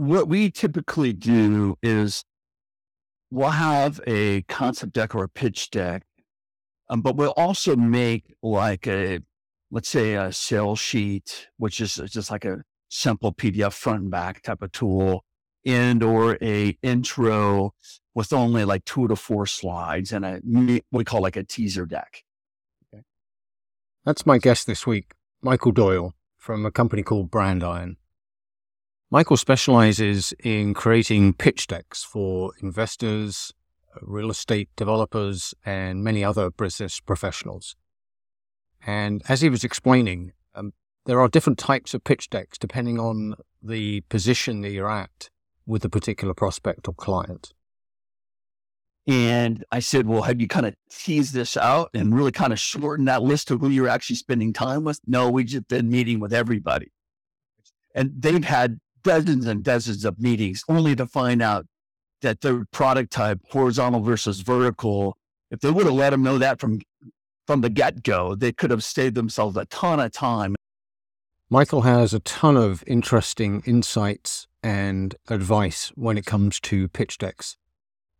what we typically do is we'll have a concept deck or a pitch deck, um, but we'll also make like a, let's say a sales sheet, which is just like a simple PDF front and back type of tool and or a intro with only like two to four slides and a we call like a teaser deck. Okay. That's my guest this week, Michael Doyle from a company called Brand Iron. Michael specializes in creating pitch decks for investors, real estate developers, and many other business professionals. And as he was explaining, um, there are different types of pitch decks depending on the position that you're at with a particular prospect or client. And I said, Well, have you kind of teased this out and really kind of shortened that list of who you're actually spending time with? No, we've just been meeting with everybody. And they've had dozens and dozens of meetings only to find out that their product type, horizontal versus vertical, if they would have let them know that from from the get go, they could have saved themselves a ton of time. Michael has a ton of interesting insights and advice when it comes to pitch decks,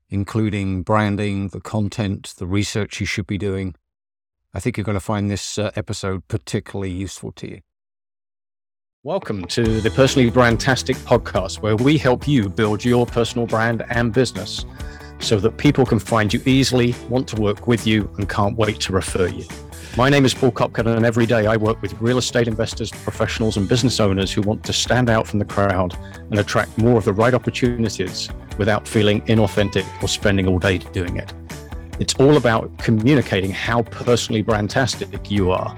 including branding, the content, the research you should be doing. I think you're going to find this uh, episode particularly useful to you. Welcome to the Personally Brandtastic podcast, where we help you build your personal brand and business so that people can find you easily, want to work with you, and can't wait to refer you. My name is Paul Kopka, and every day I work with real estate investors, professionals, and business owners who want to stand out from the crowd and attract more of the right opportunities without feeling inauthentic or spending all day doing it. It's all about communicating how personally brandtastic you are.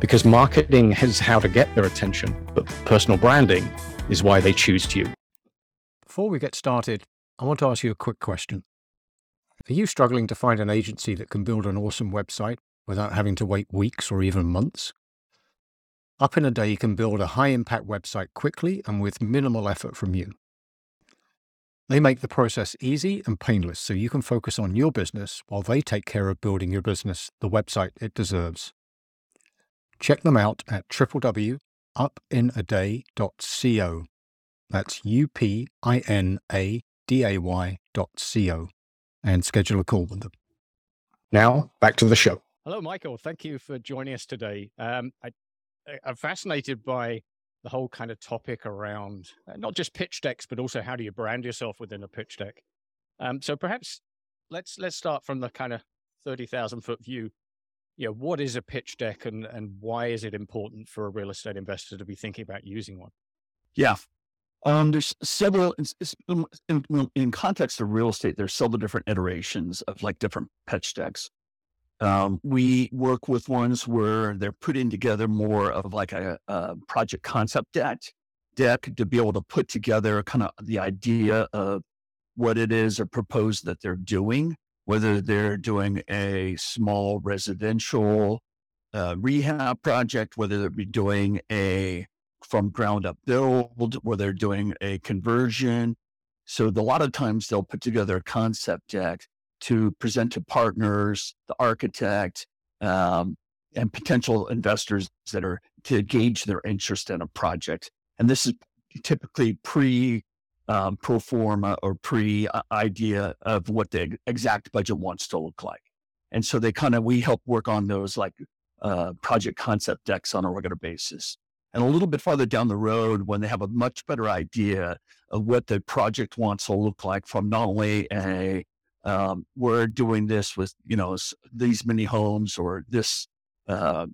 Because marketing is how to get their attention, but personal branding is why they choose you. Before we get started, I want to ask you a quick question. Are you struggling to find an agency that can build an awesome website without having to wait weeks or even months. Up in a day, you can build a high impact website quickly and with minimal effort from you. They make the process easy and painless so you can focus on your business while they take care of building your business the website it deserves. Check them out at www.upinaday.co. That's U P I N A D A Y dot co and schedule a call with them. Now, back to the show. Hello, Michael. Thank you for joining us today. Um, I, I'm fascinated by the whole kind of topic around uh, not just pitch decks, but also how do you brand yourself within a pitch deck. Um, so perhaps let's let's start from the kind of thirty thousand foot view. You know, what is a pitch deck, and and why is it important for a real estate investor to be thinking about using one? Yeah, um, there's several in, in, context of real estate. There's several different iterations of like different pitch decks. Um, we work with ones where they're putting together more of like a, a project concept deck, deck to be able to put together kind of the idea of what it is or propose that they're doing, whether they're doing a small residential uh, rehab project, whether they're doing a from ground up build, where they're doing a conversion. So a lot of times they'll put together a concept deck to present to partners, the architect, um, and potential investors that are to gauge their interest in a project. And this is typically pre um, pro forma or pre uh, idea of what the exact budget wants to look like. And so they kind of, we help work on those like uh, project concept decks on a regular basis. And a little bit farther down the road, when they have a much better idea of what the project wants to look like from not only a um, we're doing this with you know these many homes or this uh,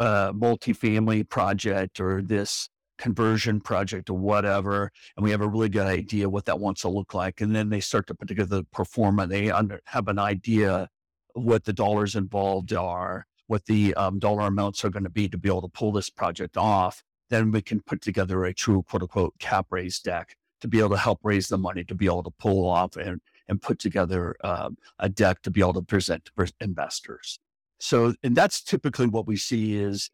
uh, multifamily project or this conversion project or whatever, and we have a really good idea what that wants to look like, and then they start to put together the pro forma. They under, have an idea what the dollars involved are, what the um, dollar amounts are going to be to be able to pull this project off. Then we can put together a true quote unquote cap raise deck to be able to help raise the money to be able to pull off and and put together uh, a deck to be able to present to investors. So, and that's typically what we see is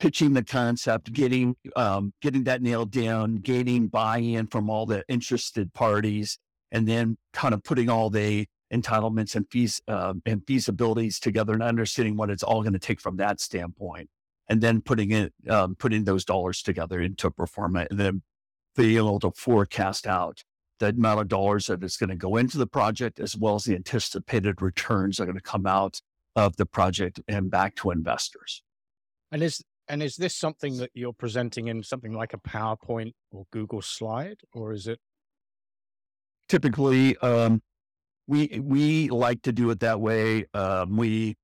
pitching the concept, getting um, getting that nailed down, gaining buy-in from all the interested parties, and then kind of putting all the entitlements and fees uh, and feasibilities together and understanding what it's all going to take from that standpoint, and then putting it um, putting those dollars together into a pro forma, and then being able to forecast out the amount of dollars that is going to go into the project, as well as the anticipated returns that are going to come out of the project and back to investors. And is and is this something that you're presenting in something like a PowerPoint or Google slide, or is it typically um, we we like to do it that way. Um, we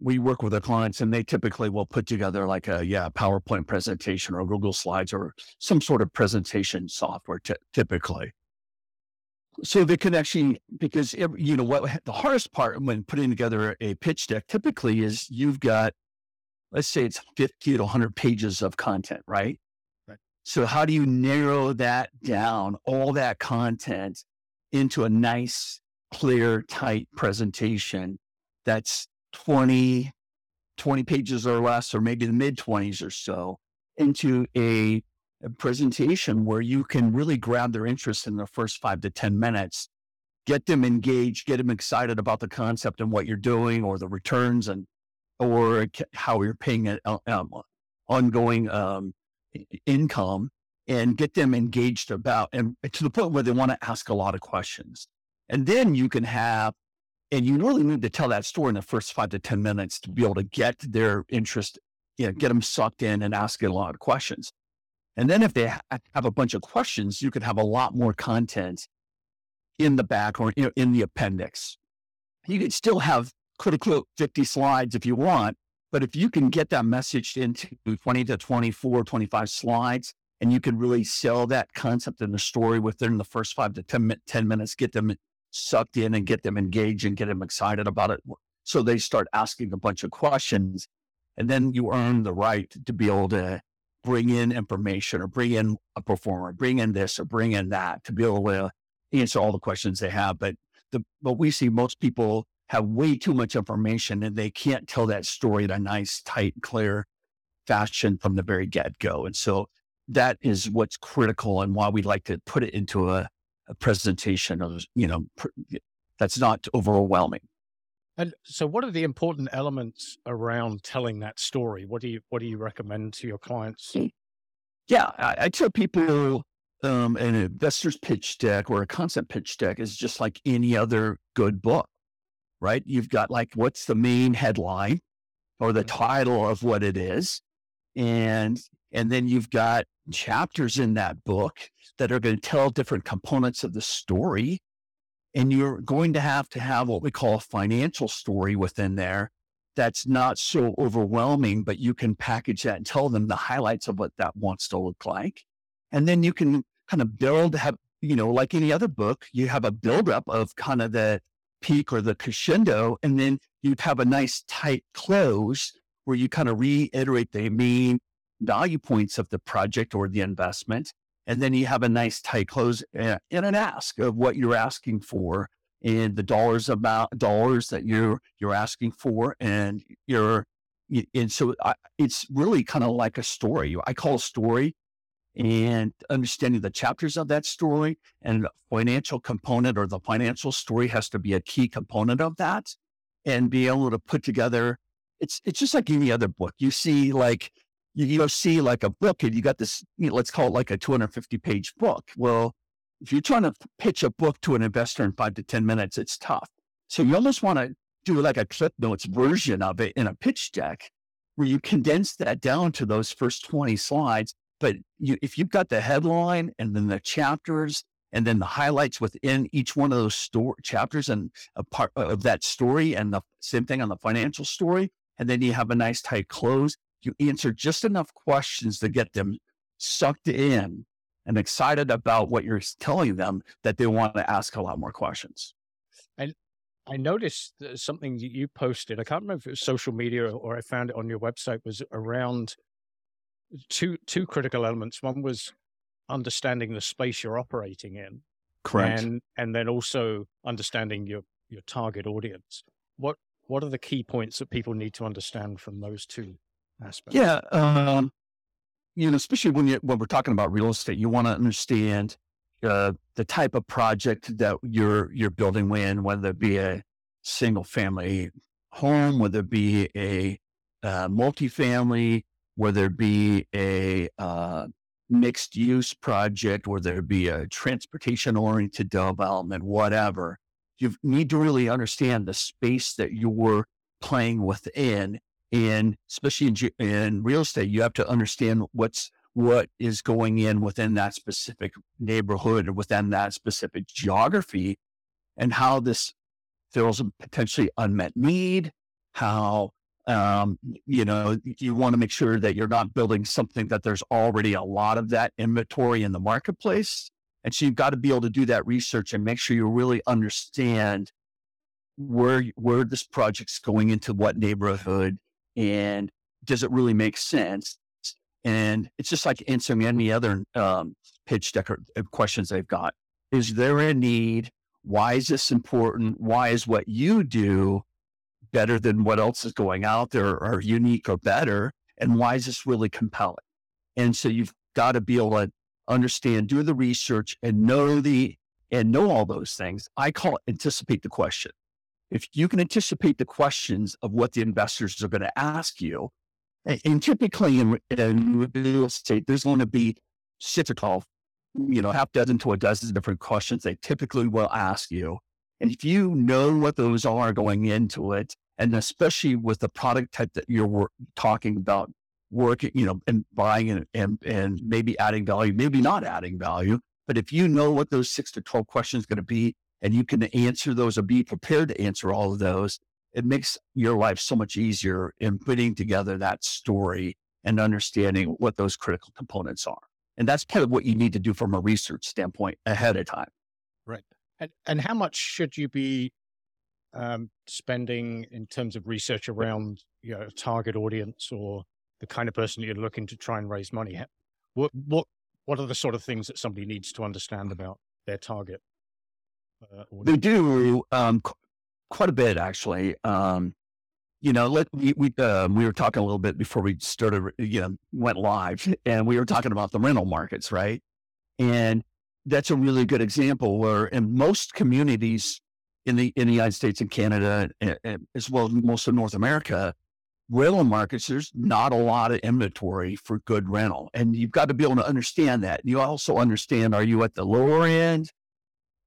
we work with our clients and they typically will put together like a yeah PowerPoint presentation or Google Slides or some sort of presentation software t- typically. So they can actually because you know what the hardest part when putting together a pitch deck typically is you've got let's say it's 50 to 100 pages of content, right? right? So how do you narrow that down, all that content into a nice, clear, tight presentation that's 20, 20 pages or less, or maybe the mid 20s or so, into a, a presentation where you can really grab their interest in the first five to 10 minutes, get them engaged, get them excited about the concept and what you're doing or the returns and or how you're paying an um, ongoing um, income and get them engaged about and to the point where they want to ask a lot of questions. And then you can have, and you really need to tell that story in the first five to 10 minutes to be able to get their interest, you know, get them sucked in and asking a lot of questions. And then if they ha- have a bunch of questions, you could have a lot more content in the back or you know, in the appendix. You could still have quote 50 slides if you want. But if you can get that message into 20 to 24, 25 slides, and you can really sell that concept and the story within the first five to 10, 10 minutes, get them sucked in and get them engaged and get them excited about it. So they start asking a bunch of questions. And then you earn the right to be able to bring in information or bring in a pro forma, bring in this or bring in that to be able to answer all the questions they have. But the, what we see most people have way too much information and they can't tell that story in a nice, tight, clear fashion from the very get go. And so that is what's critical and why we'd like to put it into a, a presentation of, you know, pr- that's not overwhelming. And so what are the important elements around telling that story? What do you, what do you recommend to your clients? Yeah, I, I tell people um, an investor's pitch deck or a concept pitch deck is just like any other good book right? You've got like, what's the main headline or the mm-hmm. title of what it is? And, and then you've got chapters in that book that are going to tell different components of the story. And you're going to have to have what we call a financial story within there that's not so overwhelming, but you can package that and tell them the highlights of what that wants to look like. And then you can kind of build, have, you know, like any other book, you have a buildup of kind of the, peak or the crescendo, and then you'd have a nice tight close where you kind of reiterate the main value points of the project or the investment. And then you have a nice tight close eh, and an ask of what you're asking for and the dollars about dollars that you're you're asking for and you're and so I, it's really kind of like a story. I call a story and understanding the chapters of that story and the financial component or the financial story has to be a key component of that and be able to put together it's it's just like any other book. You see like you, you see like a book and you got this you know, let's call it like a 250 page book. Well if you're trying to pitch a book to an investor in five to 10 minutes it's tough. So you almost want to do like a clip notes version of it in a pitch deck where you condense that down to those first 20 slides but you, if you've got the headline and then the chapters and then the highlights within each one of those chapters and a part of that story and the same thing on the financial story, and then you have a nice tight close, you answer just enough questions to get them sucked in and excited about what you're telling them that they want to ask a lot more questions. And I noticed something that you posted. I can't remember if it was social media or I found it on your website was around two two critical elements. One was understanding the space you're operating in, correct, and and then also understanding your your target audience. What what are the key points that people need to understand from those two aspects? Yeah, um, you know, especially when you when we're talking about real estate, you want to understand uh, the type of project that you're you're building in, whether it be a single family home, whether it be a uh, multifamily, whether it be a uh, mixed use project, whether it be a transportation oriented development, whatever, you need to really understand the space that you're playing within. And especially in, in real estate, you have to understand what's what is going in within that specific neighborhood or within that specific geography and how this fills a potentially unmet need, how um, you know, you want to make sure that you're not building something that there's already a lot of that inventory in the marketplace. And so you've got to be able to do that research and make sure you really understand where where this project's going into what neighborhood and does it really make sense? And it's just like answering any other um, pitch deck uh, questions they've got. Is there a need? Why is this important? Why is what you do better than what else is going out there or unique or better? And why is this really compelling? And so you've got to be able to understand, do the research and know the, and know all those things. I call it anticipate the question. If you can anticipate the questions of what the investors are going to ask you, and typically in, in real estate, there's going to be 12, you know, half dozen to a dozen different questions they typically will ask you. And if you know what those are going into it, and especially with the product type that you're talking about, working, you know, and buying and, and, and maybe adding value, maybe not adding value. But if you know what those six to 12 questions going to be, and you can answer those or be prepared to answer all of those, it makes your life so much easier in putting together that story and understanding what those critical components are. And that's kind of what you need to do from a research standpoint ahead of time. Right. And, and how much should you be um, spending in terms of research around you know, target audience or the kind of person you're looking to try and raise money? What, what, what are the sort of things that somebody needs to understand about their target? Uh, they do um, quite a bit, actually. Um, you know, let we we, uh, we were talking a little bit before we started, you know, went live, and we were talking about the rental markets, right? And that's a really good example where in most communities in the in the United States and Canada, and, and as well as most of North America, rental markets, there's not a lot of inventory for good rental. And you've got to be able to understand that. You also understand are you at the lower end?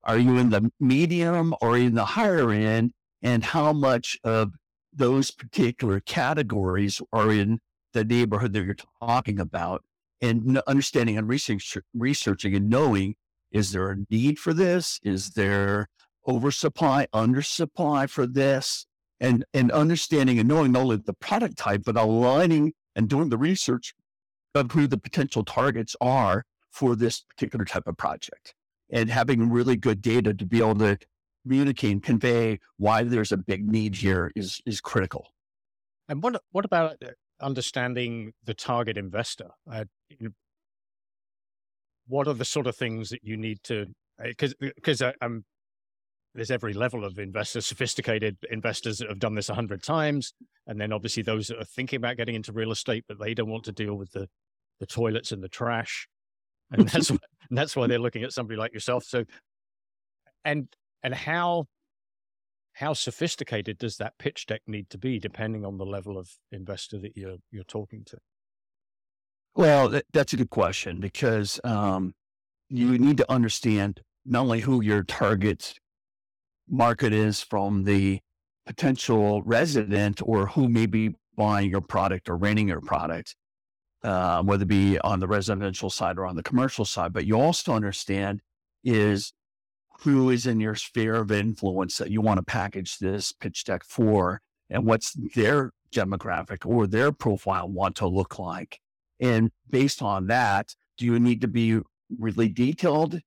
Are you in the medium or in the higher end? And how much of those particular categories are in the neighborhood that you're talking about? And understanding and research, researching and knowing is there a need for this? Is there oversupply, undersupply for this? And, and understanding and knowing not only the product type, but aligning and doing the research of who the potential targets are for this particular type of project and having really good data to be able to communicate and convey why there's a big need here is is critical. And what what about uh, understanding the target investor? Uh, what are the sort of things that you need to because uh, because uh, I'm there's every level of investors, sophisticated investors that have done this a hundred times, and then obviously those that are thinking about getting into real estate, but they don't want to deal with the the toilets and the trash and that's and that's why they're looking at somebody like yourself. So, and and how how sophisticated does that pitch deck need to be, depending on the level of investor that you're you're talking to? Well, that, that's a good question because um, you need to understand not only who your target market is from the potential resident or who may be buying your product or renting your product, uh, whether it be on the residential side or on the commercial side. But you also understand is who is in your sphere of influence that you want to package this pitch deck for and what's their demographic or their profile want to look like. And based on that, do you need to be really detailed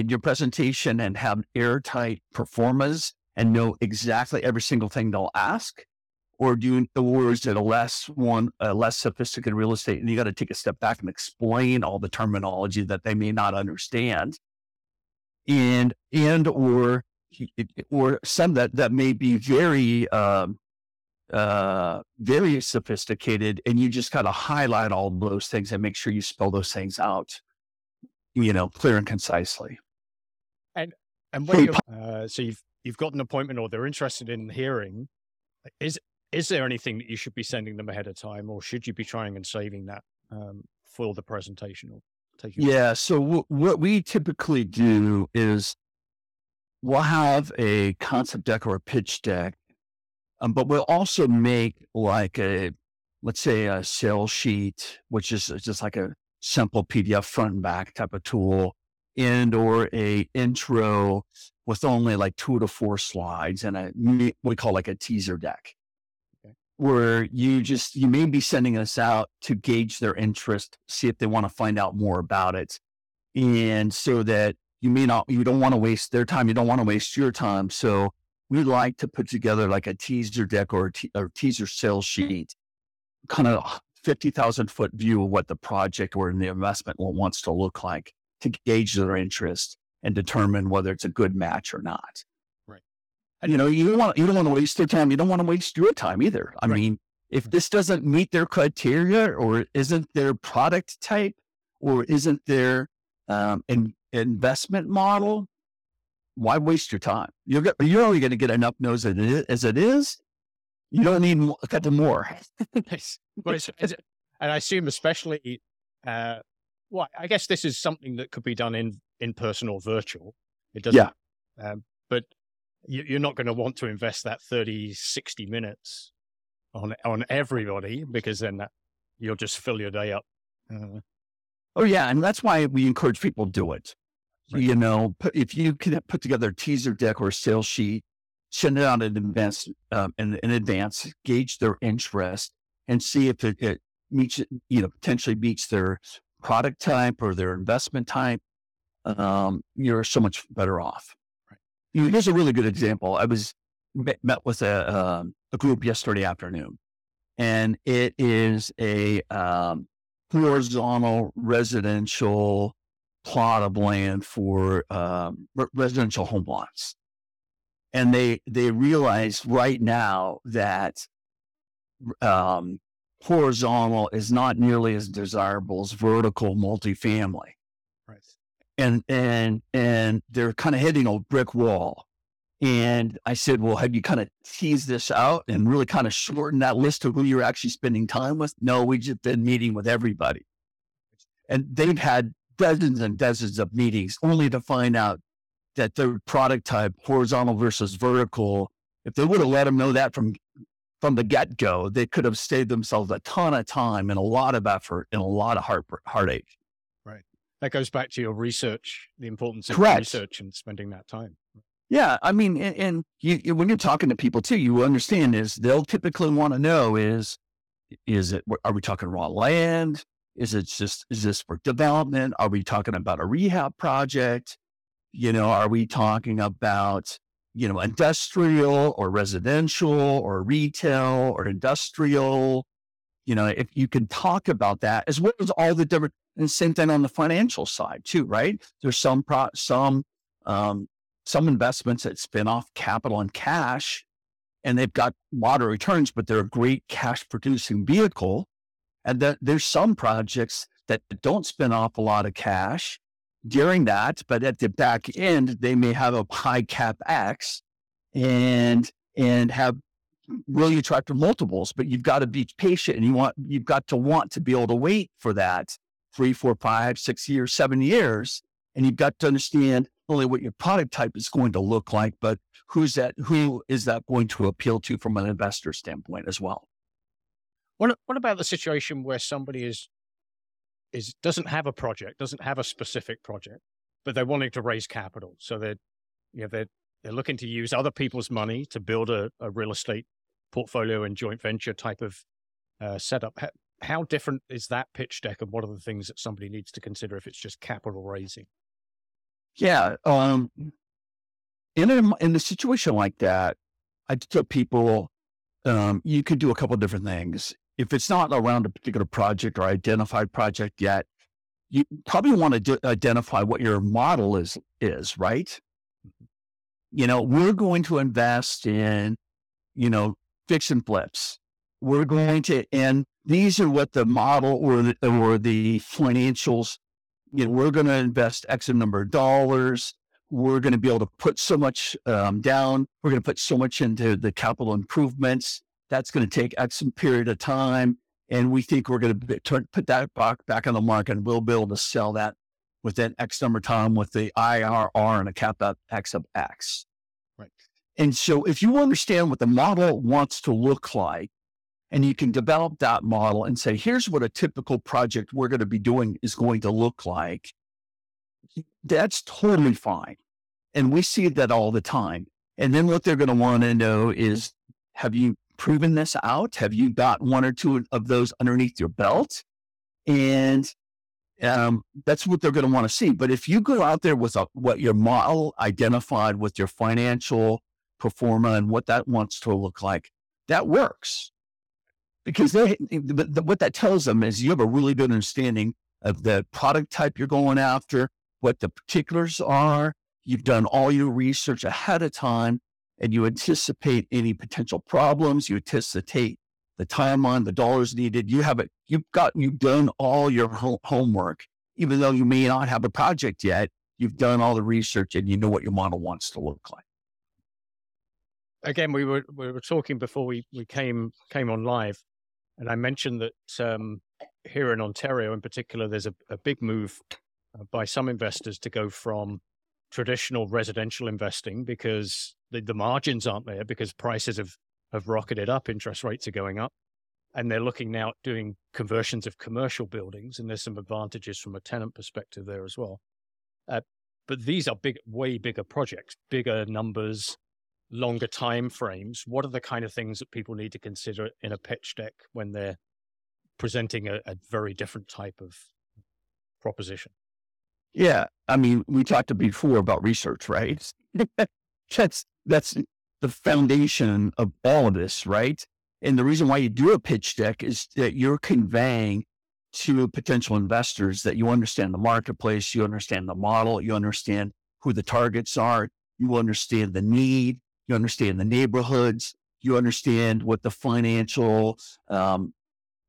in your presentation and have airtight performance and know exactly every single thing they'll ask? or do you, or is it a less one, a less sophisticated real estate, and you got to take a step back and explain all the terminology that they may not understand, and and or or some that that may be very um, uh, very sophisticated, and you just got to highlight all those things and make sure you spell those things out, you know, clear and concisely. And and when you uh, so you've you've got an appointment or they're interested in hearing, is is there anything that you should be sending them ahead of time, or should you be trying and saving that um, for the presentation? Take it. Yeah. So w- what we typically do is we'll have a concept deck or a pitch deck, um, but we'll also make like a, let's say a sales sheet, which is just like a simple PDF front and back type of tool and or a intro with only like two to four slides and a what we call like a teaser deck. Okay. where you just you may be sending us out to gauge their interest see if they want to find out more about it. And so that you may not you don't want to waste their time you don't want to waste your time. So we like to put together like a teaser deck or a, te- or teaser sales sheet kind of 50,000 foot view of what the project or the investment wants to look like to gauge their interest and determine whether it's a good match or not. Right. And you know, you don't want you don't want to waste their time. You don't want to waste your time either. I Right. mean, if this doesn't meet their criteria or isn't their product type or isn't their um, in, investment model, why waste your time? You're go- you're only going to get enough no's as it is. As it is. You don't need a couple more. Nice. Well, and I assume especially, uh, well, I guess this is something that could be done in in person or virtual. It doesn't. Yeah. Um, but you, you're not going to want to invest that 30, 60 minutes on on everybody because then that, you'll just fill your day up. Uh, Oh yeah, and that's why we encourage people to do it. Right. You know, put, if you can put together a teaser deck or a sales sheet, send it out in advance, um, in, in advance, gauge their interest, and see if it, it meets, you know, potentially meets their product type or their investment type. Um, you're so much better off. Right. You know, here's a really good example. I was met, met with a um, a group yesterday afternoon, and it is a um, horizontal residential plot of land for um, re- residential home lots. And they they realize right now that um, horizontal is not nearly as desirable as vertical multifamily, right. and and and they're kind of hitting a brick wall. And I said, well, have you kind of teased this out and really kind of shortened that list of who you're actually spending time with? No, we've just been meeting with everybody. And they've had dozens and dozens of meetings only to find out that their product type, horizontal versus vertical, if they would have let them know that from from the get go, they could have saved themselves a ton of time and a lot of effort and a lot of heart heartache. Right. That goes back to your research, the importance of Correct. research and spending that time. Yeah, I mean, and, and you, when you're talking to people too, you understand is they'll typically want to know is is it are we talking raw land? Is it just is this for development? Are we talking about a rehab project? You know, are we talking about you know industrial or residential or retail or industrial? You know, if you can talk about that as well as all the different and same thing on the financial side too, right? There's some pro some um, some investments that spin off capital and cash and they've got moderate returns, but they're a great cash producing vehicle. And that there's some projects that don't spin off a lot of cash during that, but at the back end, they may have a high cap X and and have really attractive multiples, but you've got to be patient and you want you've got to want to be able to wait for that three, four, five, six years, seven years. And you've got to understand not only what your product type is going to look like, but who's that who is that going to appeal to from an investor standpoint as well. What what about the situation where somebody is is doesn't have a project, doesn't have a specific project, but they're wanting to raise capital, so they're you know they're they're looking to use other people's money to build a, a real estate portfolio and joint venture type of uh, setup. How, how different is that pitch deck, and what are the things that somebody needs to consider if it's just capital raising? Yeah. Um, in a in a situation like that, I tell people um, you could do a couple different things. If it's not around a particular project or identified project yet, you probably want to do, identify what your model is is right. You know, we're going to invest in, you know, fix and flips. We're going to, and these are what the model or the, or the financials you know, we're going to invest X number of dollars. We're going to be able to put so much um, down. We're going to put so much into the capital improvements. That's going to take X period of time. and we think we're going to turn put that back back on the market, and we'll be able to sell that within X number of time with the IRR and a cap X of X. Right. And so, if you understand what the model wants to look like, and you can develop that model and say, here's what a typical project we're going to be doing is going to look like, that's totally fine. And we see that all the time. And then what they're going to want to know is, have you proven this out? Have you got one or two of those underneath your belt? And um, that's what they're going to want to see. But if you go out there with a, what your model identified with your financial pro forma and what that wants to look like, that works. Because they, what that tells them is you have a really good understanding of the product type you're going after, what the particulars are. You've done all your research ahead of time and you anticipate any potential problems. You anticipate the timeline, the dollars needed. You have it. You've got you've done all your homework, even though you may not have a project yet. You've done all the research and you know what your model wants to look like. Again, we were we were talking before we we came came on live, and I mentioned that um, here in Ontario, in particular, there's a, a big move uh, by some investors to go from traditional residential investing because the, the margins aren't there because prices have, have rocketed up, interest rates are going up. And they're looking now at doing conversions of commercial buildings. And there's some advantages from a tenant perspective there as well. Uh, but these are big, way bigger projects, bigger numbers, longer time frames. What are the kind of things that people need to consider in a pitch deck when they're presenting a, a very different type of proposition? Yeah. I mean, we talked before about research, right? that's, that's the foundation of all of this, right? And the reason why you do a pitch deck is that you're conveying to potential investors that you understand the marketplace, you understand the model, you understand who the targets are, you understand the need, you understand the neighborhoods, you understand what the financial, um,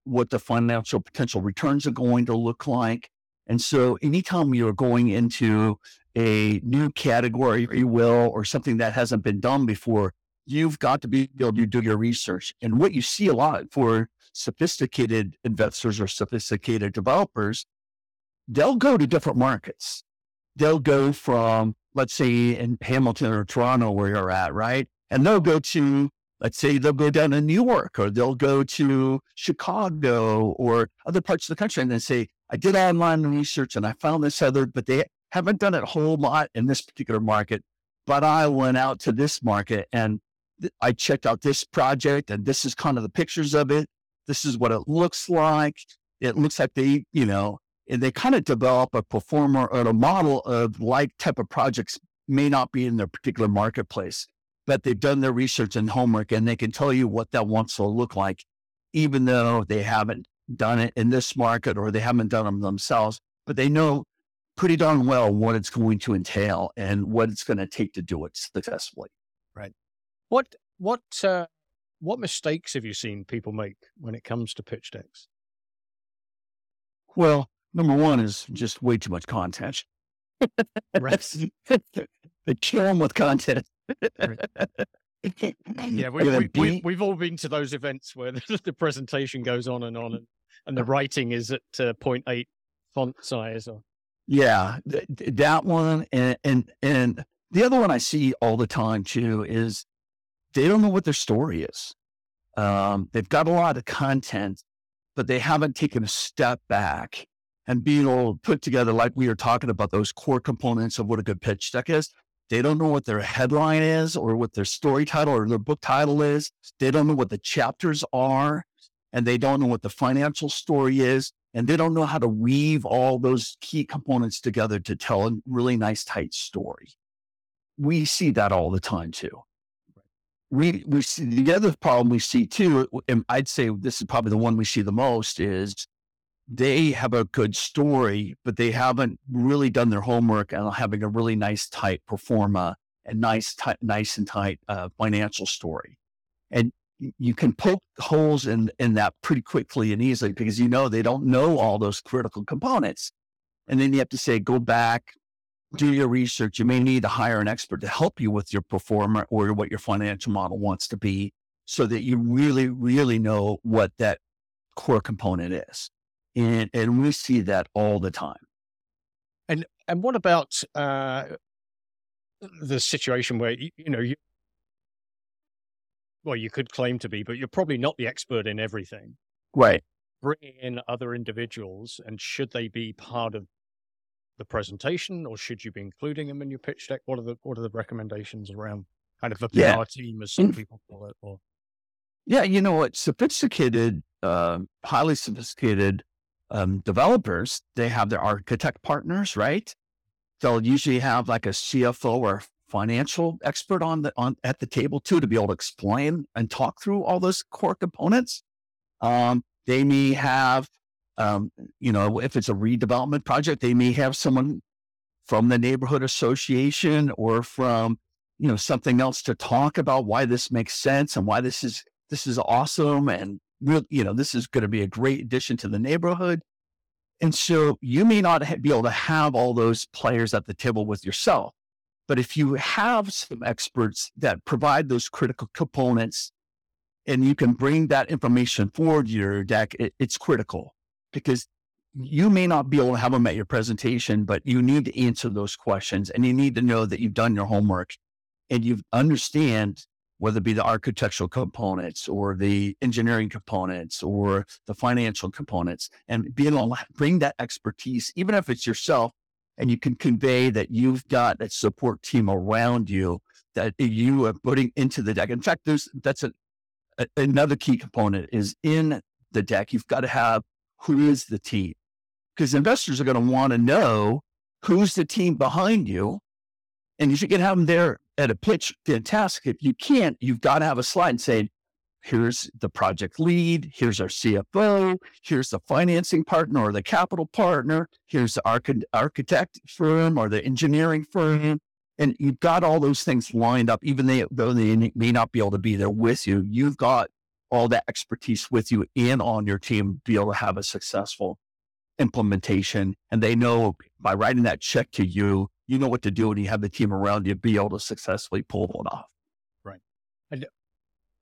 what the financial potential returns are going to look like. And so anytime you're going into a new category, if you will, or something that hasn't been done before, you've got to be able to do your research. And what you see a lot for sophisticated investors or sophisticated developers, they'll go to different markets. They'll go from, let's say, in Hamilton or Toronto, where you're at, right? And they'll go to, let's say, they'll go down to New York or they'll go to Chicago or other parts of the country and then say, I did online research and I found this other, but they haven't done it a whole lot in this particular market. But I went out to this market and I checked out this project and this is kind of the pictures of it. This is what it looks like. It looks like they, you know, and they kind of develop a pro forma or a model of like type of projects may not be in their particular marketplace, but they've done their research and homework and they can tell you what that wants to look like, even though they haven't done it in this market or they haven't done them themselves, but they know pretty darn well what it's going to entail and what it's going to take to do it successfully. Right. What what uh, what mistakes have you seen people make when it comes to pitch decks? Well, number one is just way too much content. they kill them with content. Yeah, we, we, we, have all been to those events where the, the, presentation goes on and on, and, and the writing is at uh, 0.8 font size. Or... Yeah, th- that one, and, and and the other one I see all the time too is they don't know what their story is. Um, they've got a lot of content, but they haven't taken a step back and being able to put together, like we are talking about, those core components of what a good pitch deck is. They don't know what their headline is or what their story title or their book title is. They don't know what the chapters are and they don't know what the financial story is. And they don't know how to weave all those key components together to tell a really nice, tight story. We see that all the time too. We, we see the other problem we see too, and I'd say this is probably the one we see the most is they have a good story, but they haven't really done their homework on having a really nice, tight pro forma and nice, nice and tight uh, financial story. And you can poke holes in in that pretty quickly and easily because you know they don't know all those critical components. And then you have to say, go back, do your research. You may need to hire an expert to help you with your pro forma or what your financial model wants to be so that you really, really know what that core component is. And, and we see that all the time. And, and what about, uh, the situation where, you, you know, you, well, you could claim to be, but you're probably not the expert in everything. Right. Bringing in other individuals, and should they be part of the presentation, or should you be including them in your pitch deck? What are the what are the recommendations around kind of a PR Yeah. team, as some people call it? Or Yeah, you know what? Sophisticated, um, highly sophisticated um, developers, they have their architect partners, right? They'll usually have like a CFO or financial expert on the on at the table too to be able to explain and talk through all those core components. Um, they may have, um, you know, if it's a redevelopment project, they may have someone from the neighborhood association or from you know something else to talk about why this makes sense and why this is this is awesome and you know this is going to be a great addition to the neighborhood. And so you may not be able to have all those players at the table with yourself but if you have some experts that provide those critical components and you can bring that information forward to your deck it, it's critical. Because you may not be able to have them at your presentation but you need to answer those questions and you need to know that you've done your homework and you understand whether it be the architectural components or the engineering components or the financial components and being able to bring that expertise, even if it's yourself, and you can convey that you've got that support team around you that you are putting into the deck. In fact, there's that's a, a- another key component is in the deck. You've got to have who is the team because investors are going to want to know who's the team behind you and you can have them there at a pitch, fantastic. If you can't, you've got to have a slide saying, here's the project lead, here's our CFO, here's the financing partner or the capital partner, here's the archi- architect firm or the engineering firm. And you've got all those things lined up, even though they may not be able to be there with you, you've got all that expertise with you and on your team to be able to have a successful implementation. And they know by writing that check to you, you know what to do and you have the team around you be able to successfully pull it off. Right. And uh,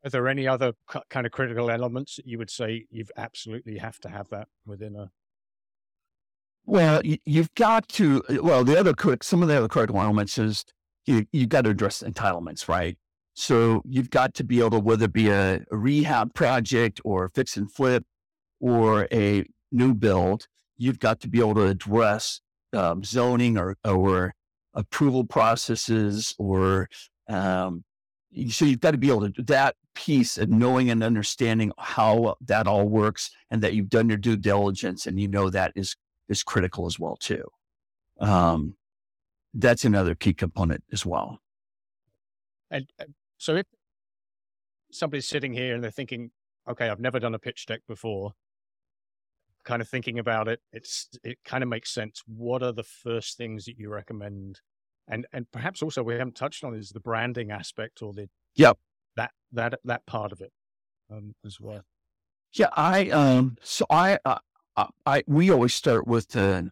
are there any other ki- kind of critical elements that you would say you've absolutely have to have that within a? Well, you, you've got to, uh, well, the other, some of the other critical elements is you, you've got to address entitlements, right? So you've got to be able to, whether it be a, a rehab project or a fix and flip or a new build, you've got to be able to address um, zoning or, or approval processes or, um, so you've got to be able to do that piece and knowing and understanding how that all works and that you've done your due diligence and you know that is is critical as well too. Um, that's another key component as well. And uh, so if somebody's sitting here and they're thinking, okay, I've never done a pitch deck before, kind of thinking about it, it's it kind of makes sense. What are the first things that you recommend? And and perhaps also we haven't touched on is the branding aspect or the yeah that that that part of it um, as well. Yeah, I um, so I uh, I, I we always start with uh,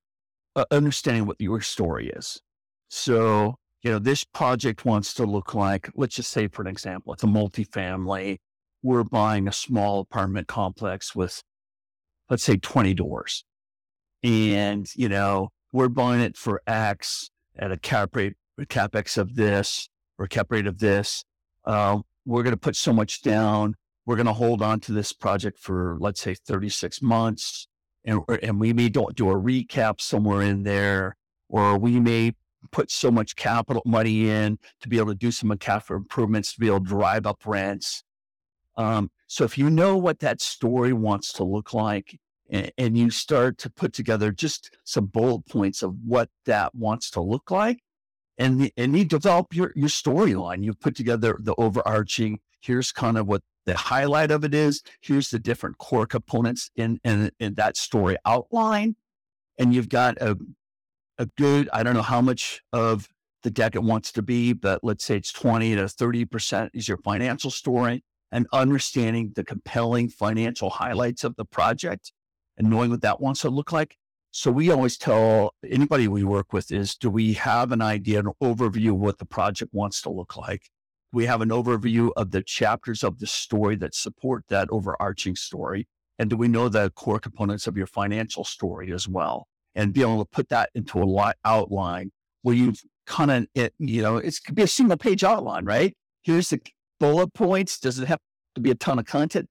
uh, understanding what your story is. So you know, this project wants to look like, let's just say, for an example, it's a multifamily. We're buying a small apartment complex with, let's say, 20 doors. And, you know, we're buying it for X at a cap rate, a capex of this or cap rate of this. Uh, we're going to put so much down. We're going to hold on to this project for, let's say, 36 months. And, and we may do, do a recap somewhere in there, or we may put so much capital money in to be able to do some capital improvements to be able to drive up rents. Um, so if you know what that story wants to look like and, and you start to put together just some bullet points of what that wants to look like, and, the- and you develop your, your storyline, you put together the overarching, here's kind of what the highlight of it is, here's the different core components in, in, in that story outline. And you've got a, a good, I don't know how much of the deck it wants to be, but let's say it's 20 to 30% is your financial story and understanding the compelling financial highlights of the project and knowing what that wants to look like. So we always tell anybody we work with is, do we have an idea, an overview of what the project wants to look like? We have an overview of the chapters of the story that support that overarching story. And do we know the core components of your financial story as well? And be able to put that into a lot outline where you've kind of, it, you know, it could be a single page outline, right? Here's the bullet points. Does it have to be a ton of content?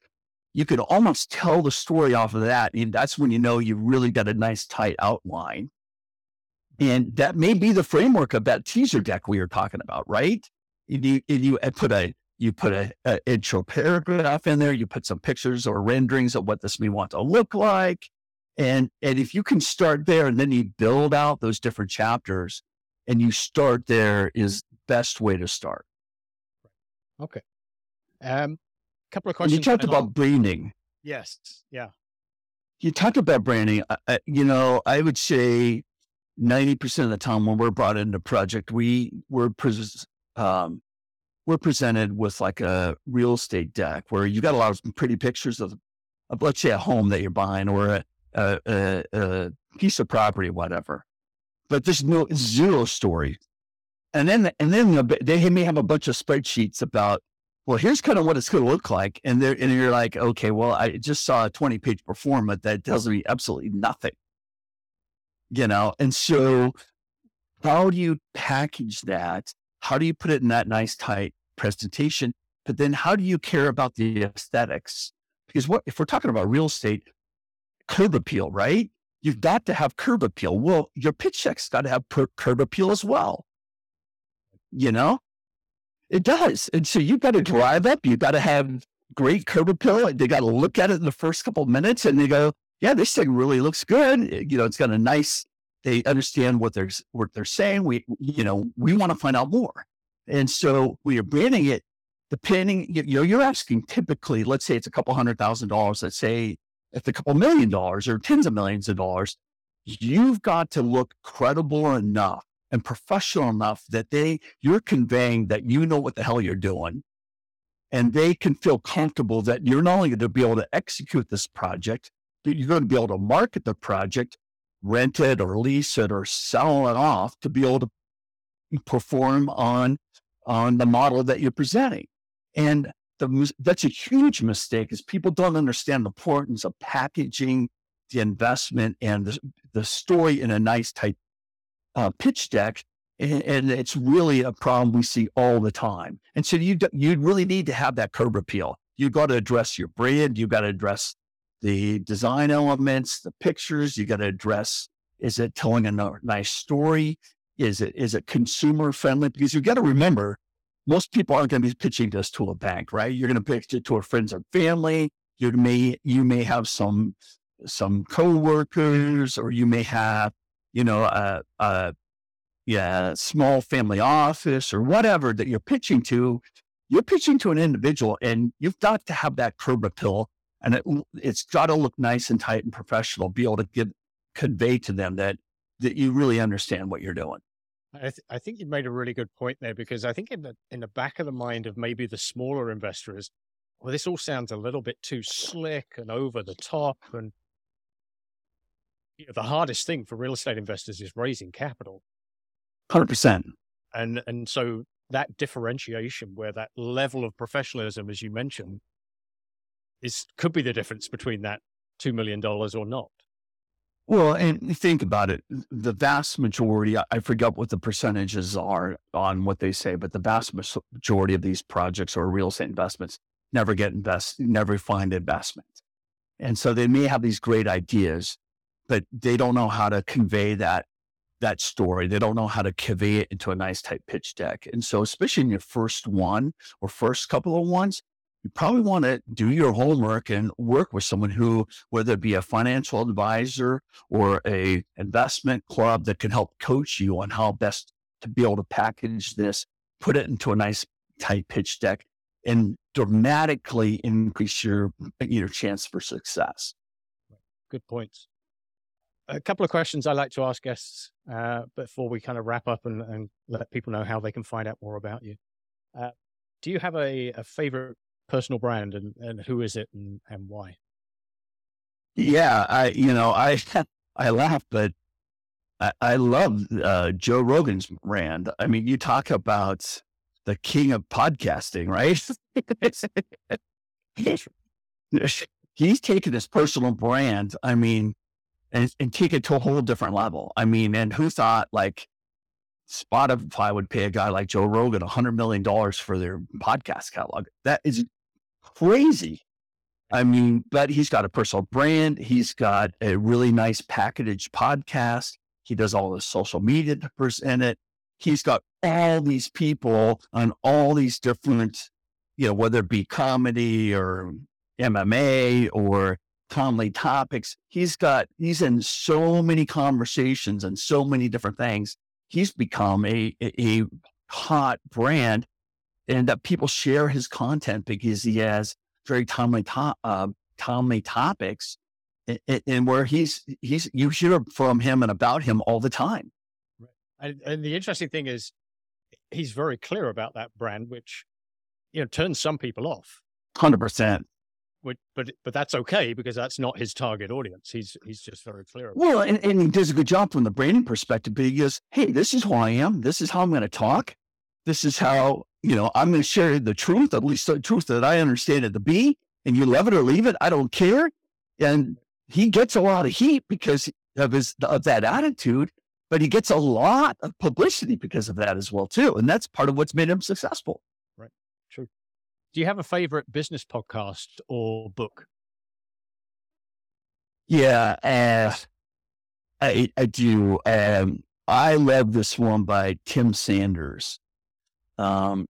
You could almost tell the story off of that. And that's when you know you've really got a nice tight outline. And that may be the framework of that teaser deck we were talking about, right? You, you put a you put a, a, intro paragraph in there, you put some pictures or renderings of what this may want to look like. And, and if you can start there and then you build out those different chapters and you start there is best way to start. Okay. Um, couple of questions. You talked about branding. Yes. Yeah. You talked about branding. Uh, you know, I would say 90% of the time when we're brought into a project, we were pres- um, we're presented with like a real estate deck where you got a lot of pretty pictures of, of let's say a home that you're buying or a, a, a, a piece of property, whatever. But there's no zero story. And then, and then they may have a bunch of spreadsheets about, well, here's kind of what it's going to look like. And they and you're like, okay, well, I just saw a 20 page pro forma that tells me absolutely nothing, you know? And so how do you package that how do you put it in that nice, tight presentation? But then how do you care about the aesthetics? Because what if we're talking about real estate, curb appeal, right? You've got to have curb appeal. Well, your pitch deck's got to have per- curb appeal as well. You know, it does. And so you've got to drive up. You've got to have great curb appeal. They got to look at it in the first couple of minutes and they go, yeah, this thing really looks good. Eh, you know, it's got a nice they understand what they're what they're saying. We you know we want to find out more, and so we are branding it. Depending, you know, you're asking typically, let's say it's a couple hundred thousand dollars. Let's say it's a couple million dollars or tens of millions of dollars. You've got to look credible enough and professional enough that they you're conveying that you know what the hell you're doing, and they can feel comfortable that you're not only going to be able to execute this project, but you're going to be able to market the project rent it or lease it or sell it off to be able to perform on on the model that you're presenting. And the, that's a huge mistake is people don't understand the importance of packaging the investment and the, the story in a nice type uh, pitch deck. And, and, it's really a problem we see all the time. And so you you really need to have that curb appeal. You've got to address your brand. You've got to address the design elements, the pictures. You got to address: is it telling a nice story? Is it is it consumer friendly? Because you got to remember, most people aren't going to be pitching this to a bank, right? You're going to pitch it to a friends or family. You may you may have some some coworkers, or you may have you know a, a yeah small family office or whatever that you're pitching to. You're pitching to an individual, and you've got to have that curb appeal and it, it's got to look nice and tight and professional, be able to give, convey to them that, that you really understand what you're doing. I, th- I think you made a really good point there because I think in the in the back of the mind of maybe the smaller investors, well, this all sounds a little bit too slick and over the top. And the hardest thing for real estate investors is raising capital. Hundred percent. And and so that differentiation, where that level of professionalism, as you mentioned, is could be the difference between that $2 million or not. Well, and think about it. The vast majority, I forget what the percentages are on what they say, but the vast majority of these projects or real estate investments never get invest, never find investment. And so they may have these great ideas, but they don't know how to convey that, that story. They don't know how to convey it into a nice type pitch deck. And so, especially in your first one or first couple of ones, you probably want to do your homework and work with someone who, whether it be a financial advisor or a investment club that can help coach you on how best to be able to package this, put it into a nice tight pitch deck and dramatically increase your, your chance for success. Good points. A couple of questions I like to ask guests uh, before we kind of wrap up and, and, let people know how they can find out more about you. Uh, do you have a, a favorite personal brand and, and who is it and, and why? Yeah, I, you know, I, I laugh, but I, I love uh, Joe Rogan's brand. I mean, you talk about the king of podcasting, right? he's taken his personal brand. I mean, and, and take it to a whole different level. I mean, and who thought like Spotify would pay a guy like Joe Rogan $100 million for their podcast catalog? That is mm. crazy. I mean, but he's got a personal brand. He's got a really nice packaged podcast. He does all the social media to present it. He's got all these people on all these different, you know, whether it be comedy or MMA or timely topics. He's got, he's in so many conversations and so many different things. He's become a, a, a hot brand and that people share his content because he has very timely, to, uh, timely topics and, and where he's, he's, you hear from him and about him all the time. Right. And, and the interesting thing is he's very clear about that brand, which, you know, turns some people off. 100% but but but that's okay because that's not his target audience. He's he's just very clear. well, and, and, he does a good job from the branding perspective. But he goes, "Hey, this is who I am. This is how I'm going to talk. This is how you know I'm going to share the truth, at least the truth that I understand it to be. And you love it or leave it, I don't care." And he gets a lot of heat because of his of that attitude, but he gets a lot of publicity because of that as well too. And that's part of what's made him successful. Do you have a favorite business podcast or book? Yeah, uh, I, I do. Um, I love this one by Tim Sanders. Um,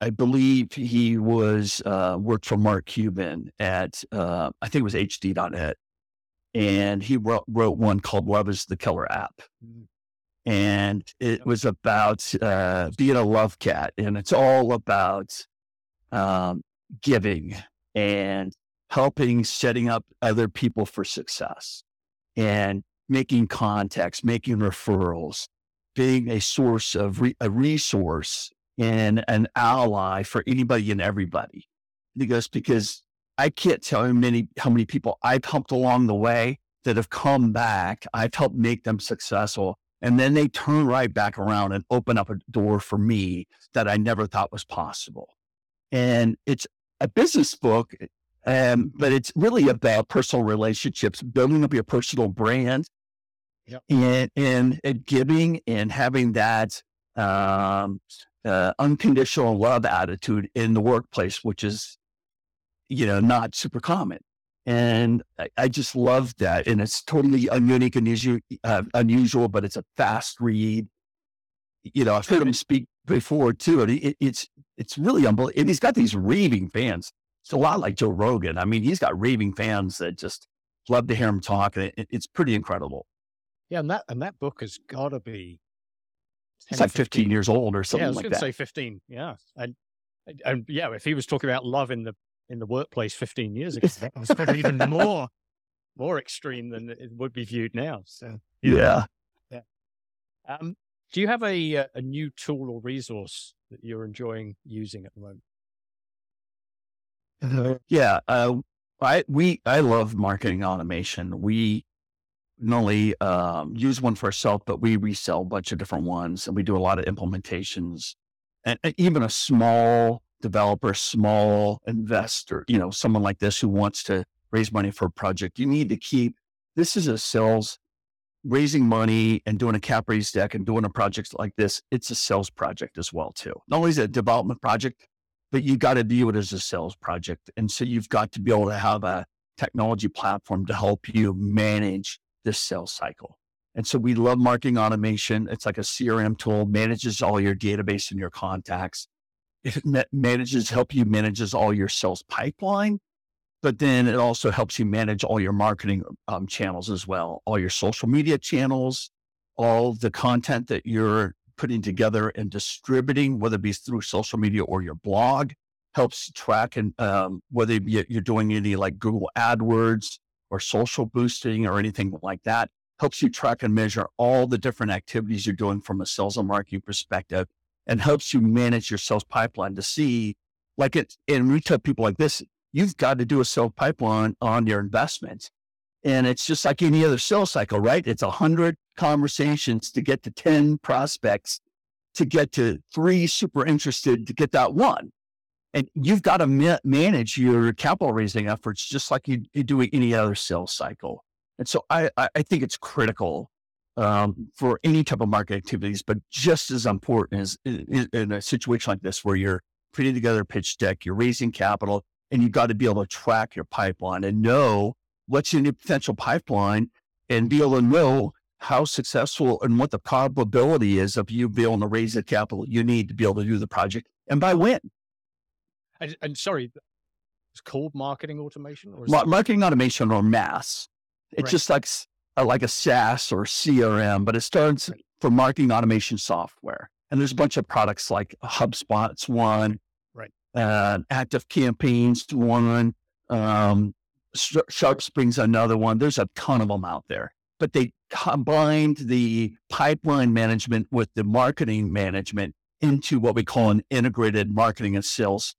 I believe he was uh, worked for Mark Cuban at uh, I think it was HD.net, and he wrote, wrote one called "Love Is the Killer App," mm. and it was about uh, being a love cat, and it's all about um, giving and helping setting up other people for success and making contacts, making referrals, being a source of re- a resource and an ally for anybody and everybody. Because because I can't tell you many how many people I've helped along the way that have come back. I've helped make them successful. And then they turn right back around and open up a door for me that I never thought was possible and it's a business book, um, but it's really about personal relationships, building up your personal brand, yep. and, and, and giving and having that um, uh, unconditional love attitude in the workplace, which is you know not super common. And I, I just love that, and it's totally unique and unusual, uh, unusual, but it's a fast read. You know, I've heard him speak before too. And it, it's it's really unbelievable. And he's got these raving fans. It's a lot like Joe Rogan. I mean, he's got raving fans that just love to hear him talk. And it, it's pretty incredible. Yeah, and that and that book has got to be. It's like 15 years old or something yeah, I was like that. Say 15. Yeah, and and yeah, if he was talking about love in the in the workplace 15 years ago, that was probably even more more extreme than it would be viewed now. So yeah, yeah. Um, do you have a uh, a new tool or resource that you're enjoying using at the moment? Uh, yeah, uh, I we I love marketing automation. We not only um, use one for ourselves, but we resell a bunch of different ones, and we do a lot of implementations. And, and even a small developer, small investor, you know, someone like this who wants to raise money for a project, you need to keep. This is a sales raising money and doing a cap raise deck and doing a project like this, it's a sales project as well too. Not only is it a development project, but you got to view it as a sales project. And so you've got to be able to have a technology platform to help you manage this sales cycle. And so we love marketing automation. It's like a CRM tool, manages all your database and your contacts. It manages, help you manages all your sales pipeline but then it also helps you manage all your marketing um, channels as well, all your social media channels, all the content that you're putting together and distributing, whether it be through social media or your blog, helps track and um, whether you're doing any like Google AdWords or social boosting or anything like that, helps you track and measure all the different activities you're doing from a sales and marketing perspective and helps you manage your sales pipeline to see like it and we tell people like this you've got to do a sales pipeline on your investment. And it's just like any other sales cycle, right? It's a hundred conversations to get to 10 prospects to get to three super interested to get that one. And you've got to ma- manage your capital raising efforts just like you, you do any other sales cycle. And so I, I think it's critical um, for any type of market activities, but just as important as in, in, a situation like this where you're putting together a pitch deck, you're raising capital, and you've got to be able to track your pipeline and know what's in your potential pipeline and be able to know how successful and what the probability is of you being able to raise the capital you need to be able to do the project and by when. And, and sorry, it's called marketing automation or Ma- marketing automation or MAS. It's right. just like uh, like a SaaS or CRM, but it starts for marketing automation software. And there's a bunch of products like HubSpot's one, right? Uh, ActiveCampaign's one, um, SharpSpring's another one. There's a ton of them out there, but they combined the pipeline management with the marketing management into what we call an integrated marketing and sales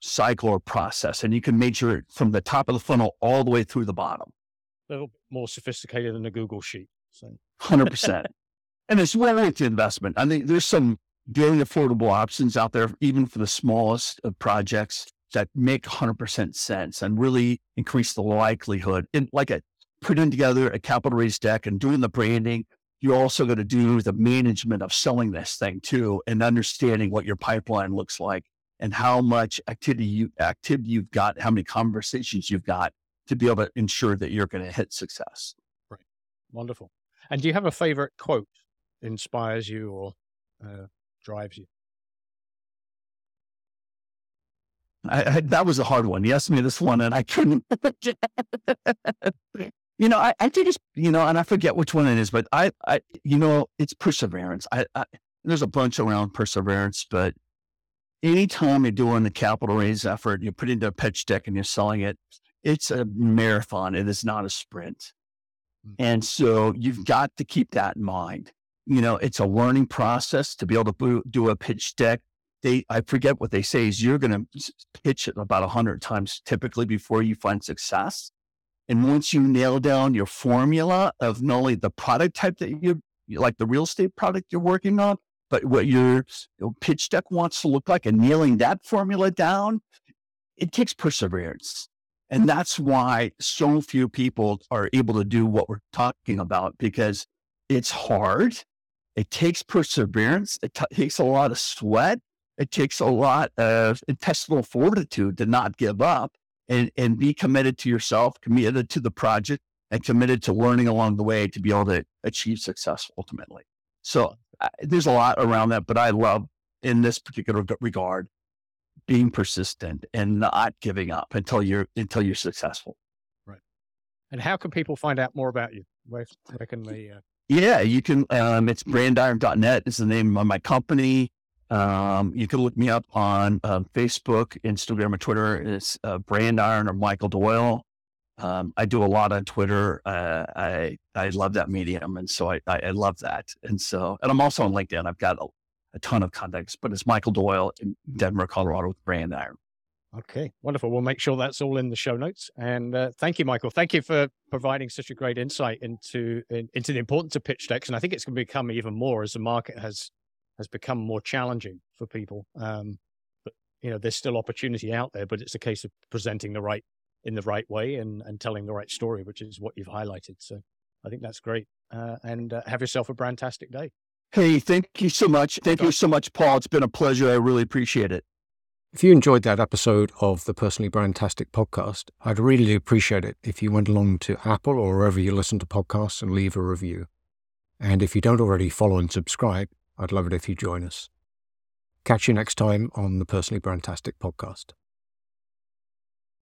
cycle or process. And you can measure it from the top of the funnel all the way through the bottom A little more sophisticated than a Google sheet. So, hundred percent. And it's well worth investment. I think there's some very affordable options out there, even for the smallest of projects that make hundred percent sense and really increase the likelihood. And like putting together a capital raise deck and doing the branding, you're also going to do the management of selling this thing too, and understanding what your pipeline looks like and how much activity you activity you've got, how many conversations you've got, to be able to ensure that you're going to hit success. Right. Wonderful. And do you have a favorite quote inspires you or uh, drives you? I, I, that was a hard one. You asked me this one, and I couldn't. you know, I, I think it's you know, and I forget which one it is, but I, I, you know, it's perseverance. I, I there's a bunch around perseverance, but anytime you're doing the capital raise effort, you're putting a pitch deck and you're selling it, it's a marathon. It is not a sprint. Mm. And so you've got to keep that in mind. You know, it's a learning process to be able to do a pitch deck. They, I forget what they say is you're going to pitch it about a hundred times typically before you find success. And once you nail down your formula of not only the product type that you like the real estate product you're working on, but what your pitch deck wants to look like and nailing that formula down, it takes perseverance. And that's why so few people are able to do what we're talking about because it's hard. It takes perseverance. It t- takes a lot of sweat. It takes a lot of intestinal fortitude to not give up and, and be committed to yourself, committed to the project, and committed to learning along the way to be able to achieve success ultimately. So there's a lot around that, but I love in this particular regard being persistent and not giving up until you're until you're successful. Right. And how can people find out more about you? Where, where can they? Uh... Yeah, you can. Um, it's brandiron.net is the name of my company. Um, you can look me up on uh, Facebook, Instagram, or Twitter. It's uh, Brandiron or Michael Doyle. Um, I do a lot on Twitter. Uh, I I love that medium, and so I, I, I love that. And so, and I'm also on LinkedIn. I've got a, a ton of contacts, but it's Michael Doyle in Denver, Colorado with Brandiron. Okay, wonderful. We'll make sure that's all in the show notes. And uh, thank you, Michael. Thank you for providing such a great insight into in, into the importance of pitch decks. And I think it's going to become even more as the market has has become more challenging for people. Um, but you know, there's still opportunity out there, but it's a case of presenting the right in the right way and and telling the right story, which is what you've highlighted. So I think that's great. Uh, and uh, have yourself a fantastic day. Hey, thank you so much. Thank you so much, Paul. It's been a pleasure. I really appreciate it. If you enjoyed that episode of the Personally Brandtastic podcast, I'd really appreciate it if you went along to Apple or wherever you listen to podcasts and leave a review. And if you don't already follow and subscribe, I'd love it if you join us. Catch you next time on the Personally Brandtastic podcast.